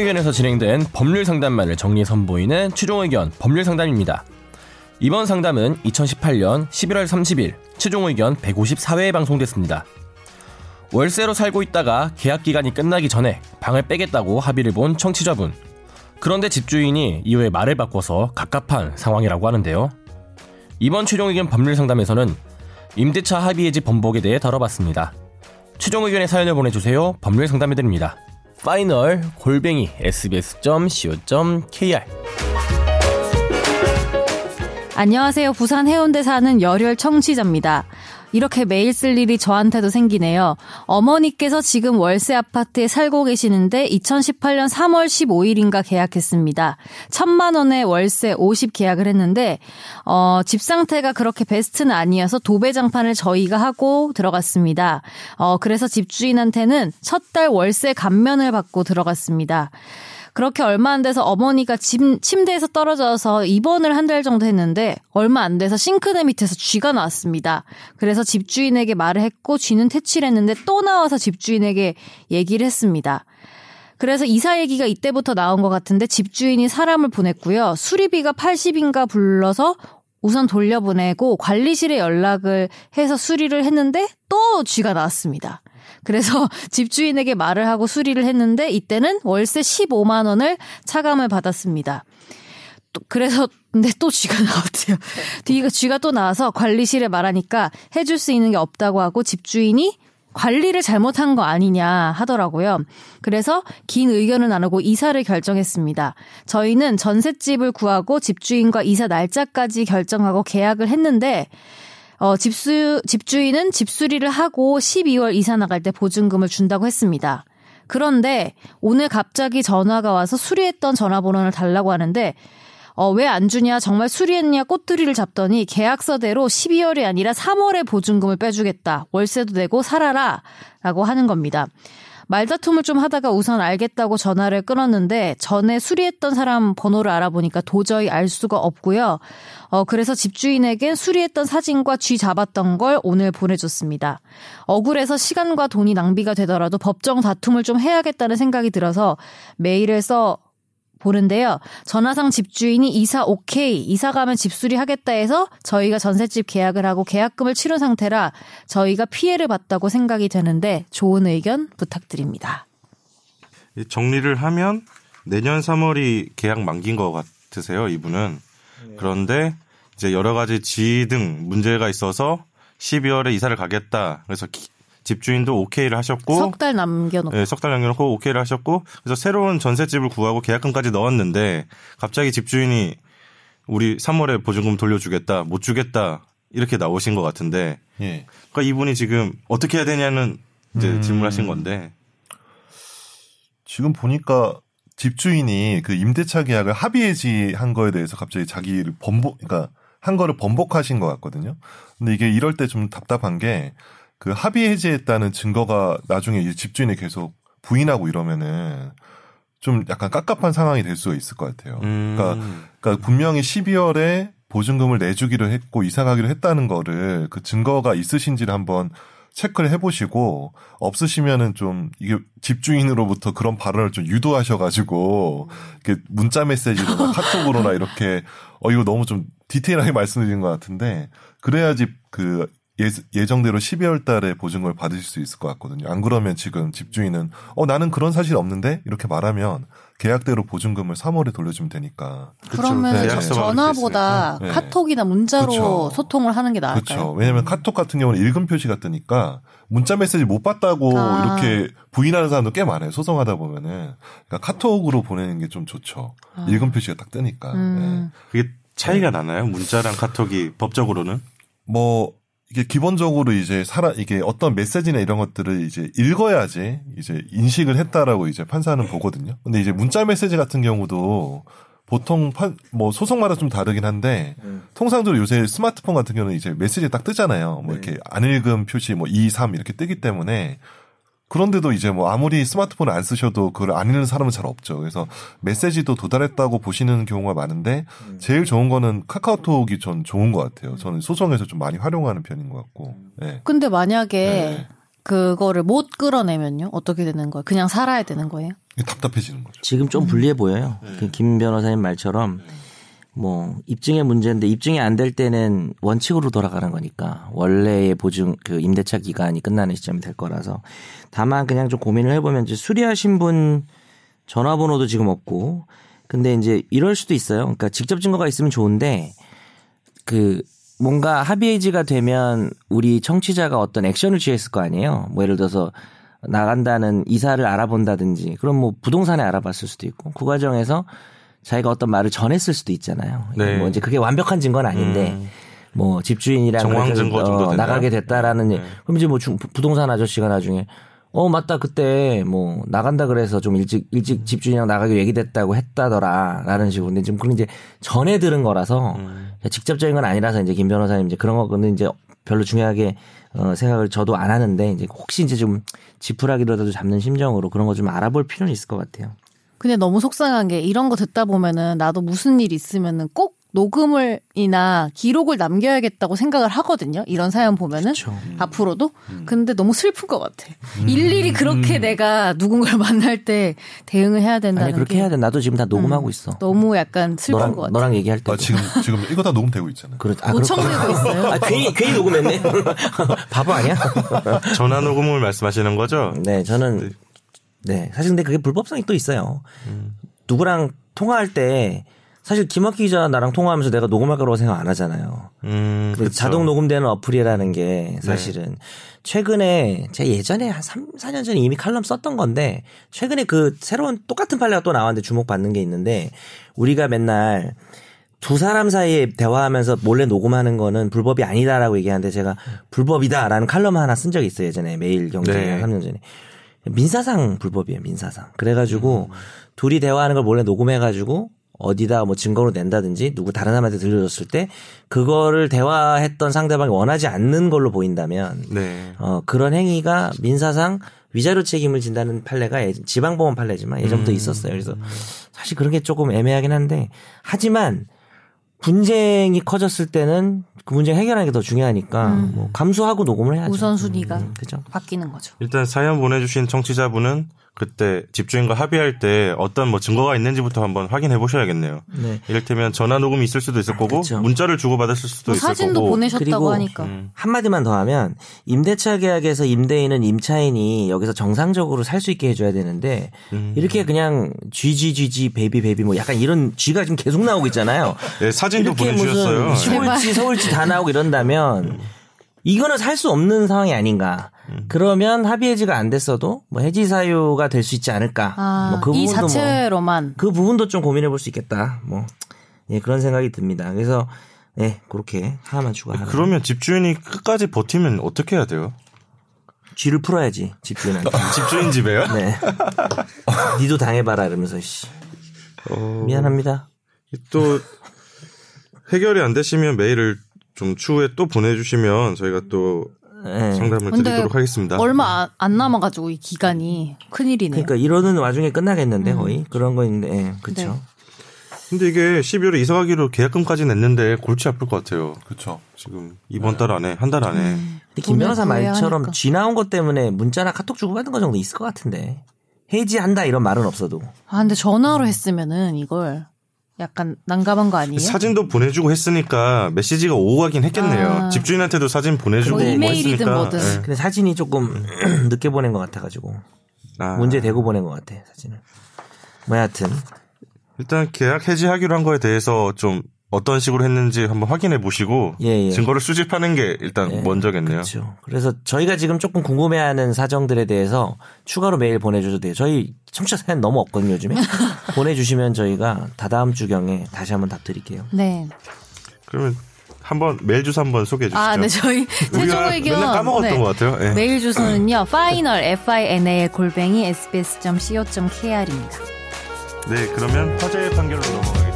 의견에서 진행된 법률 상담만을 정리해 선보이는 최종 의견 법률 상담입니다. 이번 상담은 2018년 11월 30일 최종 의견 154회에 방송됐습니다. 월세로 살고 있다가 계약 기간이 끝나기 전에 방을 빼겠다고 합의를 본 청취자분. 그런데 집주인이 이후에 말을 바꿔서 갑갑한 상황이라고 하는데요. 이번 최종 의견 법률 상담에서는 임대차 합의 해지 번복에 대해 다뤄봤습니다. 최종 의견의 사연을 보내주세요. 법률 상담해드립니다. final 골뱅이 sbs.co.kr 안녕하세요. 부산 해운대 사는 열혈 청취자입니다. 이렇게 매일 쓸 일이 저한테도 생기네요. 어머니께서 지금 월세 아파트에 살고 계시는데 2018년 3월 15일인가 계약했습니다. 천만 원에 월세 50 계약을 했는데 어, 집 상태가 그렇게 베스트는 아니어서 도배 장판을 저희가 하고 들어갔습니다. 어, 그래서 집주인한테는 첫 달 월세 감면을 받고 들어갔습니다. 그렇게 얼마 안 돼서 어머니가 집, 침대에서 떨어져서 입원을 한 달 정도 했는데 얼마 안 돼서 싱크대 밑에서 쥐가 나왔습니다. 그래서 집주인에게 말을 했고 쥐는 퇴치를 했는데 또 나와서 집주인에게 얘기를 했습니다. 그래서 이사 얘기가 이때부터 나온 것 같은데 집주인이 사람을 보냈고요. 수리비가 80인가 불러서 우선 돌려보내고 관리실에 연락을 해서 수리를 했는데 또 쥐가 나왔습니다. 그래서 집주인에게 말을 하고 수리를 했는데 이때는 월세 15만 원을 차감을 받았습니다. 또 그래서 근데 또 쥐가 나왔대요. 뒤가 쥐가 또 나와서 관리실에 말하니까 해줄 수 있는 게 없다고 하고 집주인이 관리를 잘못한 거 아니냐 하더라고요. 그래서 긴 의견을 나누고 이사를 결정했습니다. 저희는 전셋집을 구하고 집주인과 이사 날짜까지 결정하고 계약을 했는데 어, 집수, 집주인은 집수리를 하고 12월 이사 나갈 때 보증금을 준다고 했습니다. 그런데 오늘 갑자기 전화가 와서 수리했던 전화번호를 달라고 하는데 어, 왜 안 주냐, 정말 수리했냐, 꽃두리를 잡더니 계약서대로 12월이 아니라 3월에 보증금을 빼주겠다. 월세도 내고 살아라. 라고 하는 겁니다. 말다툼을 좀 하다가 우선 알겠다고 전화를 끊었는데 전에 수리했던 사람 번호를 알아보니까 도저히 알 수가 없고요. 어, 그래서 집주인에게 수리했던 사진과 쥐 잡았던 걸 오늘 보내줬습니다. 억울해서 시간과 돈이 낭비가 되더라도 법정 다툼을 좀 해야겠다는 생각이 들어서 메일을 써 보는데요. 전화상 집주인이 이사 오케이, 이사 가면 집수리 하겠다 해서 저희가 전셋집 계약을 하고 계약금을 치른 상태라 저희가 피해를 봤다고 생각이 되는데 좋은 의견 부탁드립니다. 정리를 하면 내년 3월이 계약 만기인 것 같으세요, 이분은. 네. 그런데 이제 여러 가지 지등 문제가 있어서 12월에 이사를 가겠다. 그래서 집주인도 오케이를 하셨고 석 달 남겨놓고 네, 석달 남겨놓고 오케이를 하셨고 그래서 새로운 전셋집을 구하고 계약금까지 넣었는데 갑자기 집주인이 우리 3월에 보증금 돌려주겠다 못 주겠다 이렇게 나오신 것 같은데 예. 그러니까 이분이 지금 어떻게 해야 되냐는 이제 음. 질문하신 건데 지금 보니까 집주인이 그 임대차 계약을 합의해지한 거에 대해서 갑자기 자기를 번복 그러니까 한 거를 번복하신 것 같거든요. 근데 이게 이럴 때 좀 답답한 게 그 합의 해지했다는 증거가 나중에 집주인이 계속 부인하고 이러면은 좀 약간 깝깝한 상황이 될 수가 있을 것 같아요. 음. 그러니까, 그러니까 분명히 12월에 보증금을 내주기로 했고 이사 가기로 했다는 거를 그 증거가 있으신지를 한번 체크를 해보시고 없으시면은 좀 이게 집주인으로부터 그런 발언을 좀 유도하셔가지고 이렇게 문자 메시지로나 카톡으로나 이렇게 어 이거 너무 좀 디테일하게 말씀드린 것 같은데 그래야지 그 예, 정대로 12월 달에 보증금을 받으실 수 있을 것 같거든요. 안 그러면 지금 집주인은 어 나는 그런 사실 없는데 이렇게 말하면 계약대로 보증금을 3월에 돌려주면 되니까. 그러면 네. 전화보다 네. 카톡이나 문자로 그쵸. 소통을 하는 게 나을까요? 그렇죠. 왜냐하면 카톡 같은 경우는 읽음 표시가 뜨니까 문자 메시지 못 받다고 아. 이렇게 부인하는 사람도 꽤 많아요. 소송하다 보면은 그러니까 카톡으로 보내는 게 좀 좋죠. 아. 읽음 표시가 딱 뜨니까. 음. 네. 그게 차이가 나나요? 문자랑 카톡이 법적으로는? 뭐 이게 기본적으로 이제 살아 이게 어떤 메시지나 이런 것들을 이제 읽어야지 이제 인식을 했다라고 이제 판사는 보거든요. 근데 이제 문자 메시지 같은 경우도 보통 판, 뭐 소송마다 좀 다르긴 한데 음. 통상적으로 요새 스마트폰 같은 경우는 이제 메시지 딱 뜨잖아요. 뭐 네. 이렇게 안 읽음 표시 뭐 2, 3 이렇게 뜨기 때문에 그런데도 이제 뭐 아무리 스마트폰을 안 쓰셔도 그걸 안 읽는 사람은 잘 없죠. 그래서 메시지도 도달했다고 보시는 경우가 많은데 음. 제일 좋은 거는 카카오톡이 전 좋은 것 같아요. 저는 소송에서 좀 많이 활용하는 편인 것 같고. 네. 근데 만약에 네. 그거를 못 끌어내면요? 어떻게 되는 거예요? 그냥 살아야 되는 거예요? 답답해지는 거죠. 지금 좀 불리해 보여요. 그김 변호사님 말처럼 뭐 입증의 문제인데 입증이 안 될 때는 원칙으로 돌아가는 거니까 원래의 보증 그 임대차 기간이 끝나는 시점이 될 거라서 다만 그냥 좀 고민을 해보면 이제 수리하신 분 전화번호도 지금 없고 근데 이제 이럴 수도 있어요. 그러니까 직접 증거가 있으면 좋은데 그 뭔가 합의해지가 되면 우리 청취자가 어떤 액션을 취했을 거 아니에요. 뭐 예를 들어서 나간다는 이사를 알아본다든지 그럼 뭐 부동산에 알아봤을 수도 있고 그 과정에서 자기가 어떤 말을 전했을 수도 있잖아요. 네. 뭐 이제 그게 완벽한 증거는 아닌데 음. 뭐 집주인이랑 정황 증거 정도 어? 나가게 됐다라는 네. 그럼 이제 뭐 중- 부동산 아저씨가 나중에 어 맞다 그때 뭐 나간다 그래서 좀 일찍 일찍 집주인이랑 나가기로 얘기됐다고 했다더라라는 식으로 근데 지금 그런 이제 전해 들은 거라서 음. 직접적인 건 아니라서 이제 김 변호사님 이제 그런 거는 이제 별로 중요하게 어 생각을 저도 안 하는데 이제 혹시 이제 좀 지푸라기라도 잡는 심정으로 그런 거 좀 알아볼 필요는 있을 것 같아요. 근데 너무 속상한 게 이런 거 듣다 보면은 나도 무슨 일 있으면은 꼭 녹음을이나 기록을 남겨야겠다고 생각을 하거든요. 이런 사연 보면은 그쵸. 앞으로도. 근데 너무 슬픈 것 같아. 일일이 그렇게 내가 누군가를 만날 때 대응을 해야 된다는 아니 그렇게 게 해야 돼. 나도 지금 다 녹음하고 있어. 너무 약간 슬픈 너랑 것 같아. 너랑 얘기할 때. 아, 지금 지금 이거 다 녹음되고 있잖아요. 그렇, 아. 청소하고 있어요. 아, 괜히, 괜히 녹음했네. 바보 아니야? 전화 녹음을 말씀하시는 거죠? 네, 저는, 네. 사실 근데 그게 불법성이 또 있어요. 누구랑 통화할 때, 사실 김학기 기자 나랑 통화하면서 내가 녹음할 거라고 생각 안 하잖아요. 음. 자동 녹음되는 어플이라는 게 사실은 최근에 제가 예전에 한 3, 4년 전에 이미 칼럼 썼던 건데 최근에 그 새로운 똑같은 판례가 또 나왔는데 주목받는 게 있는데 우리가 맨날 두 사람 사이에 대화하면서 몰래 녹음하는 거는 불법이 아니다라고 얘기하는데 제가 불법이다라는 칼럼 하나 쓴 적이 있어요 예전에 매일 경제에 네. 한 3년 전에 민사상 불법이에요 민사상 그래가지고 둘이 대화하는 걸 몰래 녹음해가지고 어디다 뭐 증거로 낸다든지 누구 다른 사람한테 들려줬을 때 그거를 대화했던 상대방이 원하지 않는 걸로 보인다면 네. 어 그런 행위가 민사상 위자료 책임을 진다는 판례가 예- 지방법원 판례지만 예전부터 음. 있었어요. 그래서 사실 그런 게 조금 애매하긴 한데 하지만 분쟁이 커졌을 때는 그 문제 해결하는 게 더 중요하니까 뭐 감수하고 녹음을 해야죠. 우선순위가 음, 그죠. 바뀌는 거죠. 일단 사연 보내주신 청취자분은 그때 집주인과 합의할 때 어떤 뭐 증거가 있는지부터 한번 확인해 보셔야겠네요. 네. 이를테면 전화 녹음이 있을 수도 있을 거고 그쵸. 문자를 주고 받았을 수도 뭐 있을 사진도 거고 보내셨다고 그리고 하니까. 음. 한마디만 더 하면 임대차 계약에서 임대인은 임차인이 여기서 정상적으로 살 수 있게 해줘야 되는데 음. 이렇게 그냥 GGGG 베이비 베이비 뭐 약간 이런 Gee가 지금 계속 나오고 있잖아요. 네, 사진도 이렇게 보내주셨어요. 서울지 서울지 다 나오고 이런다면 이거는 살 수 없는 상황이 아닌가. 음. 그러면 합의 해지가 안 됐어도 뭐 해지 사유가 될 수 있지 않을까. 아, 뭐그 이 부분도 뭐 자체로만 그 부분도 좀 고민해 볼 수 있겠다. 뭐 예, 그런 생각이 듭니다. 그래서 예, 그렇게 하나만 추가하는. 그러면 집주인이 끝까지 버티면 어떻게 해야 돼요? 쥐를 풀어야지 집주인한테. 집주인 집에요? 네. 니도 당해봐라 이러면서 씨. 어, 미안합니다. 또 해결이 안 되시면 메일을 좀 추후에 또 보내주시면 저희가 또 예. 상담을 드리도록 하겠습니다. 얼마 안- 안 남아가지고 이 기간이 큰일이네요. 그러니까 이러는 와중에 끝나겠는데 거의 그런 거 있는데 예, 그렇죠. 네. 근데 이게 12월에 이사 가기로 계약금까지 냈는데 골치 아플 것 같아요. 그렇죠. 지금 이번 달 안에 한 달 안에 음. 근데 김 변호사 말처럼. 쥐 나온 것 때문에 문자나 카톡 주고 받은 거 정도 있을 것 같은데 해지한다 이런 말은 없어도 아 근데 전화로 했으면은 이걸 약간 난감한 거 아니에요? 사진도 보내주고 했으니까 메시지가 오고 가긴 했겠네요. 아. 집주인한테도 사진 보내주고 뭐뭐 이메일이든 했으니까. 뭐든. 예. 근데 사진이 조금 늦게 보낸 것 같아가지고 아. 문제 되고 보낸 것 같아 사진을 뭐 여하튼 일단 계약 해지하기로 한 거에 대해서 좀 어떤 식으로 했는지 한번 확인해 보시고 예, 예. 증거를 수집하는 게 일단 예, 먼저겠네요. 그렇죠. 그래서 저희가 지금 조금 궁금해하는 사정들에 대해서 추가로 메일 보내주셔도 돼요. 저희 청취자 사연 너무 없거든요 요즘에 보내주시면 저희가 다다음 주경에 다시 한번 답 드릴게요. 네. 그러면 한번 메일 주소 한번 소개해 주시죠. 아, 네 저희 최종 의견 맨날 까먹었던 네. 것 같아요. 예. 메일 주소는요. final f i n a l 골뱅이 sbs.co.kr입니다. 네, 그러면 화제의 판결로 넘어가겠습니다.